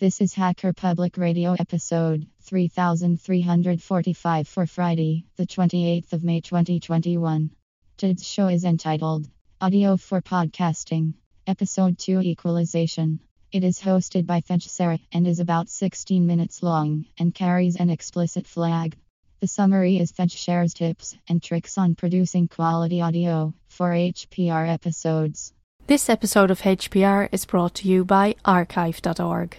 This is Hacker Public Radio episode 3345 for Friday, the 28th of May 2021. Today's show is entitled Audio for Podcasting, Episode 2 Equalization. It is hosted by Fenchsera and is about 16 minutes long and carries an explicit flag. The summary is Fetch shares tips and tricks on producing quality audio for HPR episodes. This episode of HPR is brought to you by archive.org.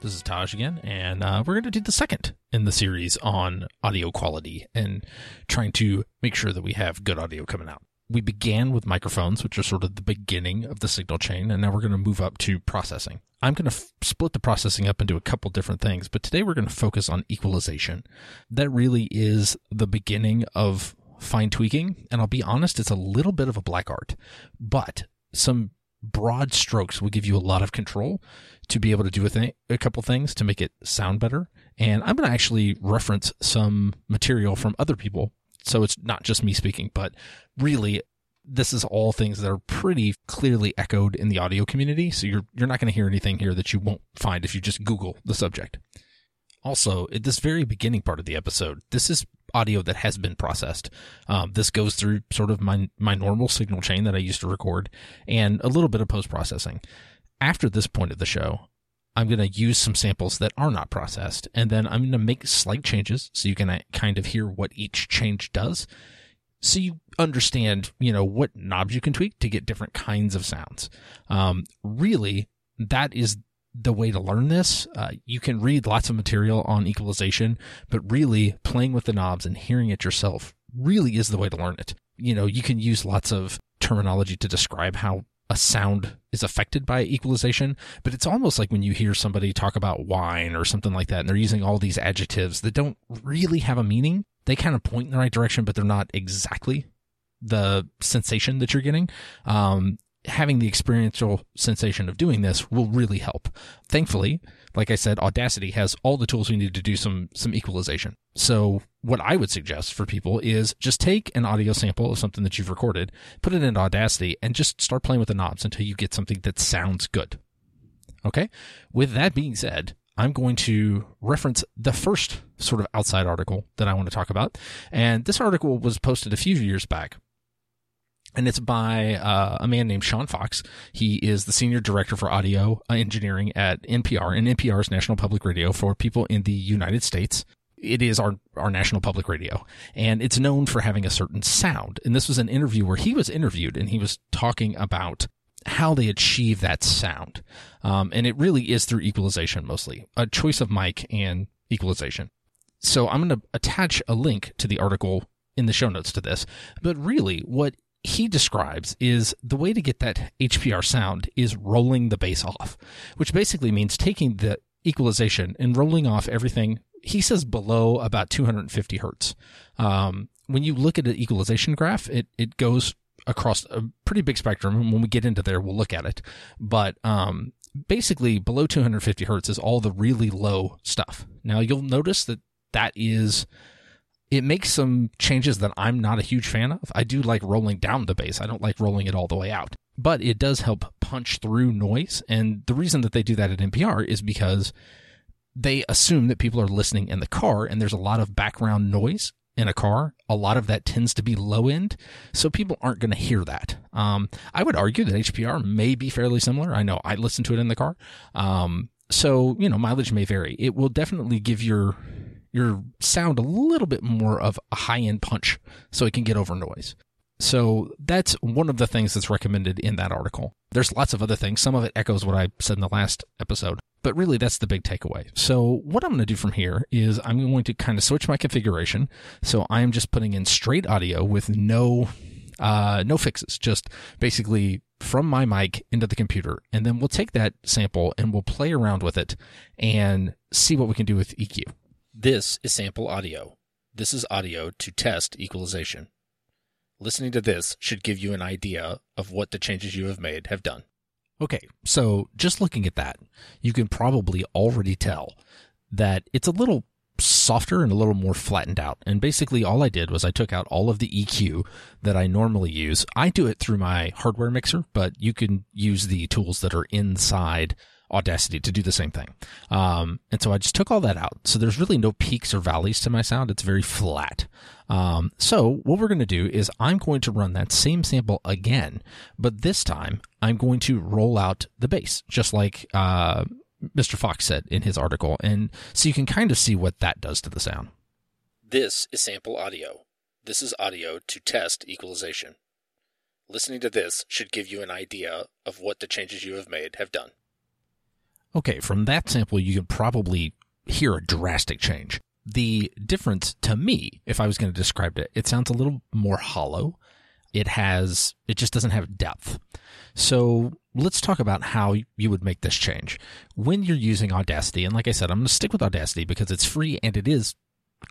This is Taj again, and uh, we're going to do the second in the series on audio quality and trying to make sure that we have good audio coming out. We began with microphones, which are sort of the beginning of the signal chain, and now we're going to move up to processing. I'm going to f- split the processing up into a couple different things, but today we're going to focus on equalization. That really is the beginning of fine tweaking, and I'll be honest, it's a little bit of a black art, but some broad strokes will give you a lot of control to be able to do a, thing, a couple things to make it sound better. And I'm going to actually reference some material from other people. So it's not just me speaking, but really this is all things that are pretty clearly echoed in the audio community. So you're, you're not going to hear anything here that you won't find if you just Google the subject. Also, at this very beginning part of the episode, this is audio that has been processed. Um, this goes through sort of my my normal signal chain that I used to record, and a little bit of post processing. After this point of the show, I'm going to use some samples that are not processed, and then I'm going to make slight changes so you can uh, kind of hear what each change does, so you understand, you know, what knobs you can tweak to get different kinds of sounds. Um, really, that is the way to learn this. Uh, you can read lots of material on equalization, but really playing with the knobs and hearing it yourself really is the way to learn it. You know, you can use lots of terminology to describe how a sound is affected by equalization, but it's almost like when you hear somebody talk about wine or something like that, and they're using all these adjectives that don't really have a meaning. They kind of point in the right direction, but they're not exactly the sensation that you're getting. Um, having the experiential sensation of doing this will really help. Thankfully, like I said, Audacity has all the tools we need to do some some equalization. So what I would suggest for people is just take an audio sample of something that you've recorded, put it in Audacity, and just start playing with the knobs until you get something that sounds good. Okay? With that being said, I'm going to reference the first sort of outside article that I want to talk about. And this article was posted a few years back and it's by uh, a man named Sean Fox. He is the senior director for audio engineering at NPR, and NPR is National Public Radio for people in the United States. It is our our national public radio, and it's known for having a certain sound. And this was an interview where he was interviewed, and he was talking about how they achieve that sound. Um, and it really is through equalization mostly, a choice of mic and equalization. So I'm going to attach a link to the article in the show notes to this. But really, what he describes is the way to get that HPR sound is rolling the bass off, which basically means taking the equalization and rolling off everything. He says below about 250 hertz. Um, when you look at an equalization graph, it, it goes across a pretty big spectrum. And when we get into there, we'll look at it. But um, basically, below 250 hertz is all the really low stuff. Now, you'll notice that that is it makes some changes that I'm not a huge fan of. I do like rolling down the bass. I don't like rolling it all the way out. But it does help punch through noise. And the reason that they do that at NPR is because they assume that people are listening in the car and there's a lot of background noise in a car. A lot of that tends to be low end. So people aren't going to hear that. Um, I would argue that HPR may be fairly similar. I know I listen to it in the car. Um, so, you know, mileage may vary. It will definitely give your your sound a little bit more of a high end punch so it can get over noise. So that's one of the things that's recommended in that article. There's lots of other things. Some of it echoes what I said in the last episode. but really, that's the big takeaway. So what I'm going to do from here is I'm going to kind of switch my configuration. So I'm just putting in straight audio with no, uh, no fixes, just basically from my mic into the computer. And then we'll take that sample and we'll play around with it and see what we can do with EQ. This is sample audio. This is audio to test equalization. Listening to this should give you an idea of what the changes you have made have done. Okay, so just looking at that, you can probably already tell that it's a little softer and a little more flattened out. And basically, all I did was I took out all of the EQ that I normally use. I do it through my hardware mixer, but you can use the tools that are inside Audacity to do the same thing. Um, and so I just took all that out. So there's really no peaks or valleys to my sound. It's very flat. Um, so what we're going to do is I'm going to run that same sample again, but this time I'm going to roll out the bass, just like uh, Mr. Fox said in his article. And so you can kind of see what that does to the sound. This is sample audio. This is audio to test equalization. Listening to this should give you an idea of what the changes you have made have done. Okay, from that sample, you can probably hear a drastic change. The difference to me, if I was going to describe it, it sounds a little more hollow. It has, it just doesn't have depth. So let's talk about how you would make this change. When you're using Audacity, and like I said, I'm going to stick with Audacity because it's free and it is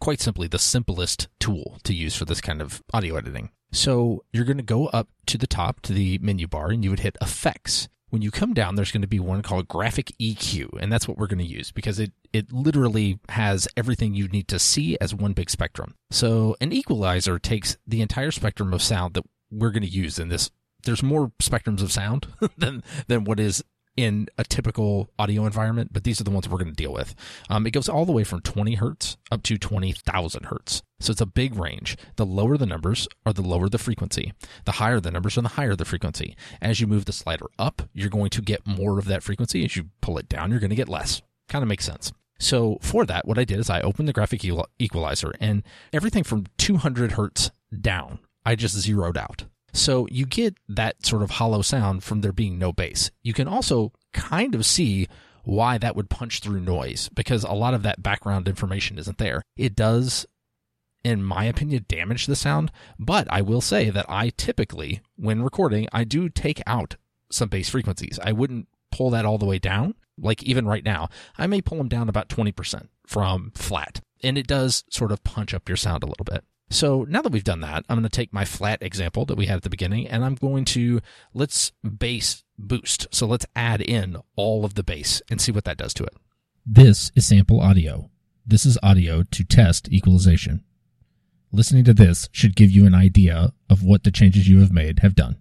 quite simply the simplest tool to use for this kind of audio editing. So you're going to go up to the top to the menu bar and you would hit effects when you come down, there's going to be one called graphic EQ, and that's what we're going to use because it, it literally has everything you need to see as one big spectrum. So an equalizer takes the entire spectrum of sound that we're going to use in this. There's more spectrums of sound than, than what is in a typical audio environment, but these are the ones we're going to deal with. Um, it goes all the way from 20 hertz up to 20,000 hertz. So it's a big range. The lower the numbers are the lower the frequency. The higher the numbers are the higher the frequency. As you move the slider up, you're going to get more of that frequency. As you pull it down, you're going to get less. Kind of makes sense. So for that, what I did is I opened the graphic equalizer and everything from 200 hertz down, I just zeroed out. So you get that sort of hollow sound from there being no bass. You can also kind of see why that would punch through noise because a lot of that background information isn't there. It does, in my opinion, damage the sound, but I will say that I typically, when recording, I do take out some bass frequencies. I wouldn't pull that all the way down. Like even right now, I may pull them down about 20% from flat. And it does sort of punch up your sound a little bit. So now that we've done that, I'm going to take my flat example that we had at the beginning and I'm going to let's base boost. So let's add in all of the bass and see what that does to it. This is sample audio. This is audio to test equalization. Listening to this should give you an idea of what the changes you have made have done.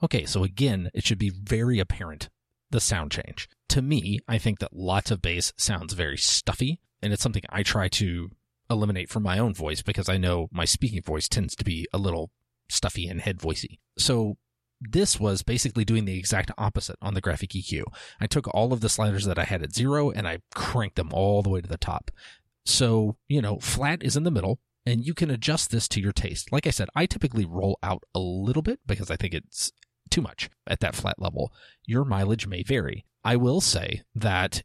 Okay, so again, it should be very apparent the sound change. To me, I think that lots of bass sounds very stuffy, and it's something I try to eliminate from my own voice because I know my speaking voice tends to be a little stuffy and head voicey. So this was basically doing the exact opposite on the graphic EQ. I took all of the sliders that I had at zero and I cranked them all the way to the top. So, you know, flat is in the middle and you can adjust this to your taste. Like I said, I typically roll out a little bit because I think it's too much at that flat level. Your mileage may vary. I will say that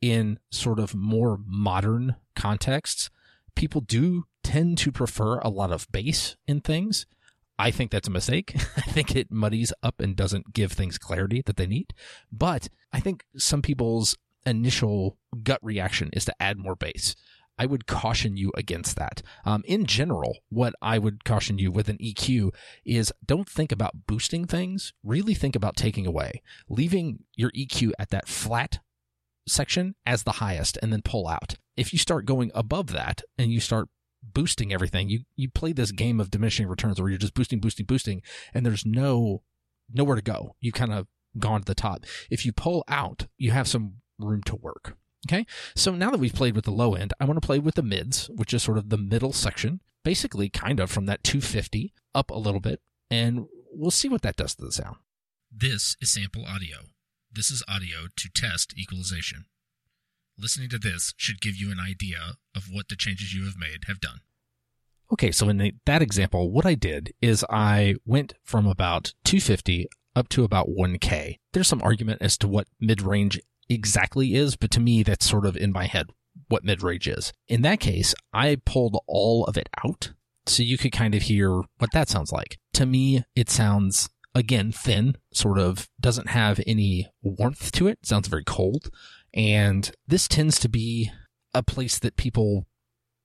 in sort of more modern contexts, people do tend to prefer a lot of bass in things. I think that's a mistake. I think it muddies up and doesn't give things clarity that they need. But I think some people's initial gut reaction is to add more bass. I would caution you against that. Um, in general, what I would caution you with an EQ is don't think about boosting things. Really think about taking away, leaving your EQ at that flat section as the highest and then pull out. If you start going above that and you start boosting everything, you you play this game of diminishing returns where you're just boosting, boosting, boosting, and there's no nowhere to go. You kind of gone to the top. If you pull out, you have some room to work. Okay. So now that we've played with the low end, I want to play with the mids, which is sort of the middle section, basically kind of from that 250 up a little bit, and we'll see what that does to the sound. This is sample audio. This is audio to test equalization. Listening to this should give you an idea of what the changes you have made have done. Okay, so in the, that example, what I did is I went from about 250 up to about 1K. There's some argument as to what mid range exactly is, but to me, that's sort of in my head what mid range is. In that case, I pulled all of it out so you could kind of hear what that sounds like. To me, it sounds again thin, sort of doesn't have any warmth to it. Sounds very cold. And this tends to be a place that people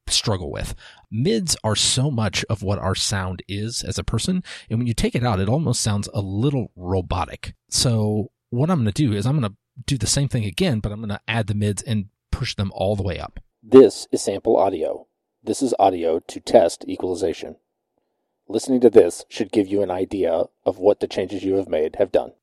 struggle with. Mids are so much of what our sound is as a person. And when you take it out, it almost sounds a little robotic. So what I'm going to do is I'm going to do the same thing again, but I'm going to add the mids and push them all the way up. This is sample audio. This is audio to test equalization. Listening to this should give you an idea of what the changes you have made have done.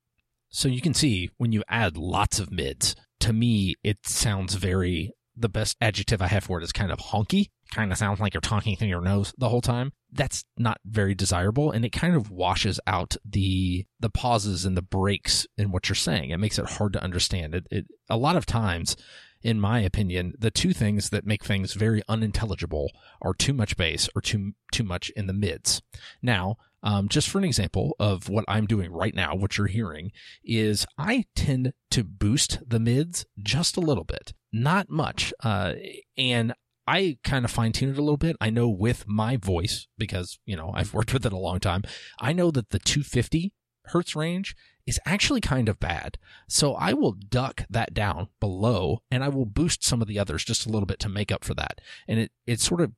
So you can see when you add lots of mids, to me, it sounds very, the best adjective I have for it is kind of honky. Kind of sounds like you're talking through your nose the whole time. That's not very desirable. And it kind of washes out the, the pauses and the breaks in what you're saying. It makes it hard to understand. It, it a lot of times, in my opinion, the two things that make things very unintelligible are too much bass or too too much in the mids. Now, um, just for an example of what I'm doing right now, what you're hearing is I tend to boost the mids just a little bit, not much, uh, and I kind of fine tune it a little bit. I know with my voice because you know I've worked with it a long time. I know that the 250 hertz range is actually kind of bad. So I will duck that down below and I will boost some of the others just a little bit to make up for that. And it, it sort of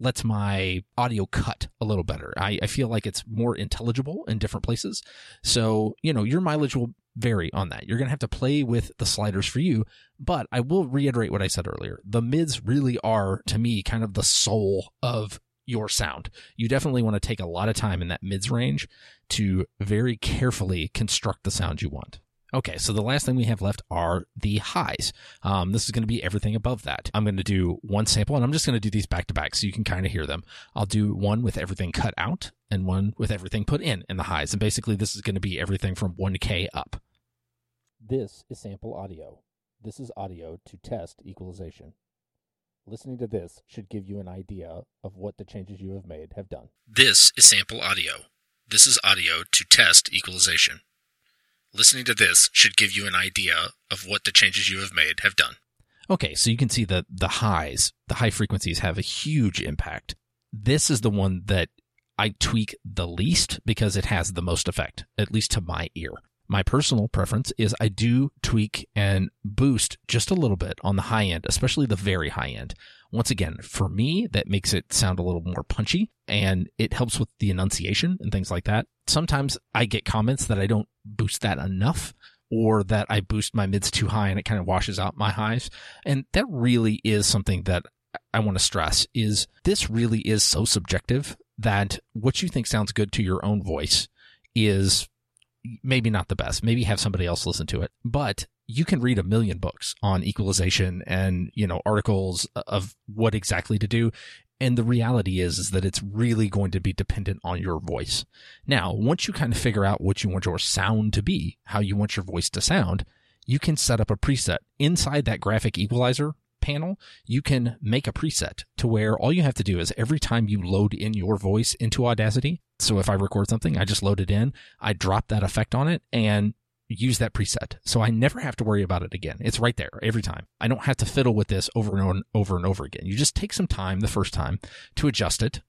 lets my audio cut a little better. I, I feel like it's more intelligible in different places. So, you know, your mileage will vary on that. You're going to have to play with the sliders for you, but I will reiterate what I said earlier. The mids really are, to me, kind of the soul of your sound. You definitely want to take a lot of time in that mids range to very carefully construct the sound you want. Okay, so the last thing we have left are the highs. Um, this is going to be everything above that. I'm going to do one sample, and I'm just going to do these back to back so you can kind of hear them. I'll do one with everything cut out and one with everything put in in the highs. And basically, this is going to be everything from 1K up. This is sample audio. This is audio to test equalization. Listening to this should give you an idea of what the changes you have made have done. This is sample audio. This is audio to test equalization. Listening to this should give you an idea of what the changes you have made have done. Okay, so you can see that the highs, the high frequencies have a huge impact. This is the one that I tweak the least because it has the most effect, at least to my ear. My personal preference is I do tweak and boost just a little bit on the high end, especially the very high end. Once again, for me, that makes it sound a little more punchy and it helps with the enunciation and things like that. Sometimes I get comments that I don't boost that enough or that I boost my mids too high and it kind of washes out my highs. And that really is something that I want to stress is this really is so subjective that what you think sounds good to your own voice is maybe not the best. Maybe have somebody else listen to it, but you can read a million books on equalization and, you know, articles of what exactly to do. And the reality is, is that it's really going to be dependent on your voice. Now, once you kind of figure out what you want your sound to be, how you want your voice to sound, you can set up a preset inside that graphic equalizer panel, you can make a preset to where all you have to do is every time you load in your voice into Audacity. So if I record something, I just load it in, I drop that effect on it and use that preset. So I never have to worry about it again. It's right there every time. I don't have to fiddle with this over and over and over again. You just take some time the first time to adjust it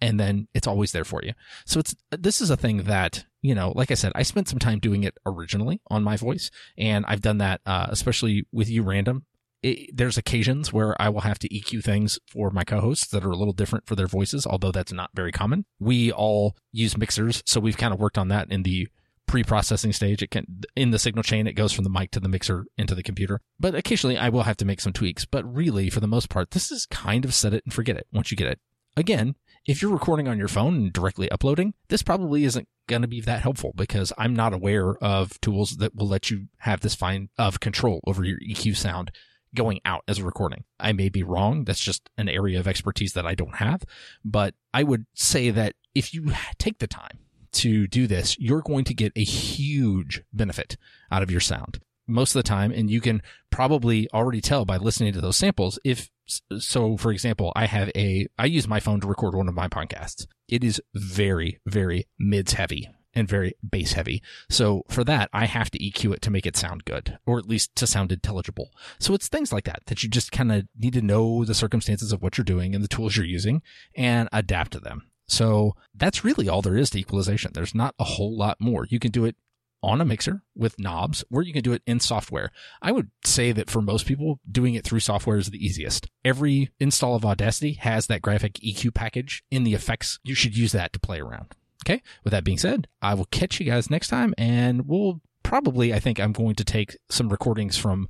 and then it's always there for you. So it's this is a thing that you know, like I said, I spent some time doing it originally on my voice, and I've done that, uh, especially with you, random it, there's occasions where I will have to EQ things for my co-hosts that are a little different for their voices, although that's not very common. We all use mixers, so we've kind of worked on that in the pre-processing stage. It can in the signal chain, it goes from the mic to the mixer into the computer. But occasionally, I will have to make some tweaks. But really, for the most part, this is kind of set it and forget it. Once you get it, again, if you're recording on your phone and directly uploading, this probably isn't going to be that helpful because I'm not aware of tools that will let you have this fine of control over your EQ sound going out as a recording. I may be wrong. That's just an area of expertise that I don't have. But I would say that if you take the time to do this, you're going to get a huge benefit out of your sound most of the time. And you can probably already tell by listening to those samples if so for example i have a i use my phone to record one of my podcasts it is very very mids heavy and very bass heavy. So for that, I have to EQ it to make it sound good, or at least to sound intelligible. So it's things like that that you just kind of need to know the circumstances of what you're doing and the tools you're using and adapt to them. So that's really all there is to equalization. There's not a whole lot more. You can do it on a mixer with knobs, or you can do it in software. I would say that for most people, doing it through software is the easiest. Every install of Audacity has that graphic EQ package in the effects. You should use that to play around. Okay. With that being said, I will catch you guys next time and we'll probably, I think I'm going to take some recordings from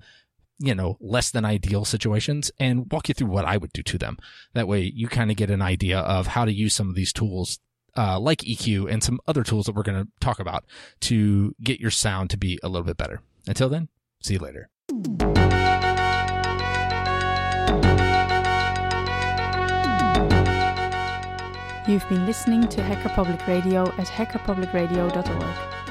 you know, less than ideal situations and walk you through what I would do to them. That way you kind of get an idea of how to use some of these tools uh, like EQ and some other tools that we're going to talk about to get your sound to be a little bit better. Until then, see you later. You've been listening to Hacker Public Radio at hackerpublicradio.org.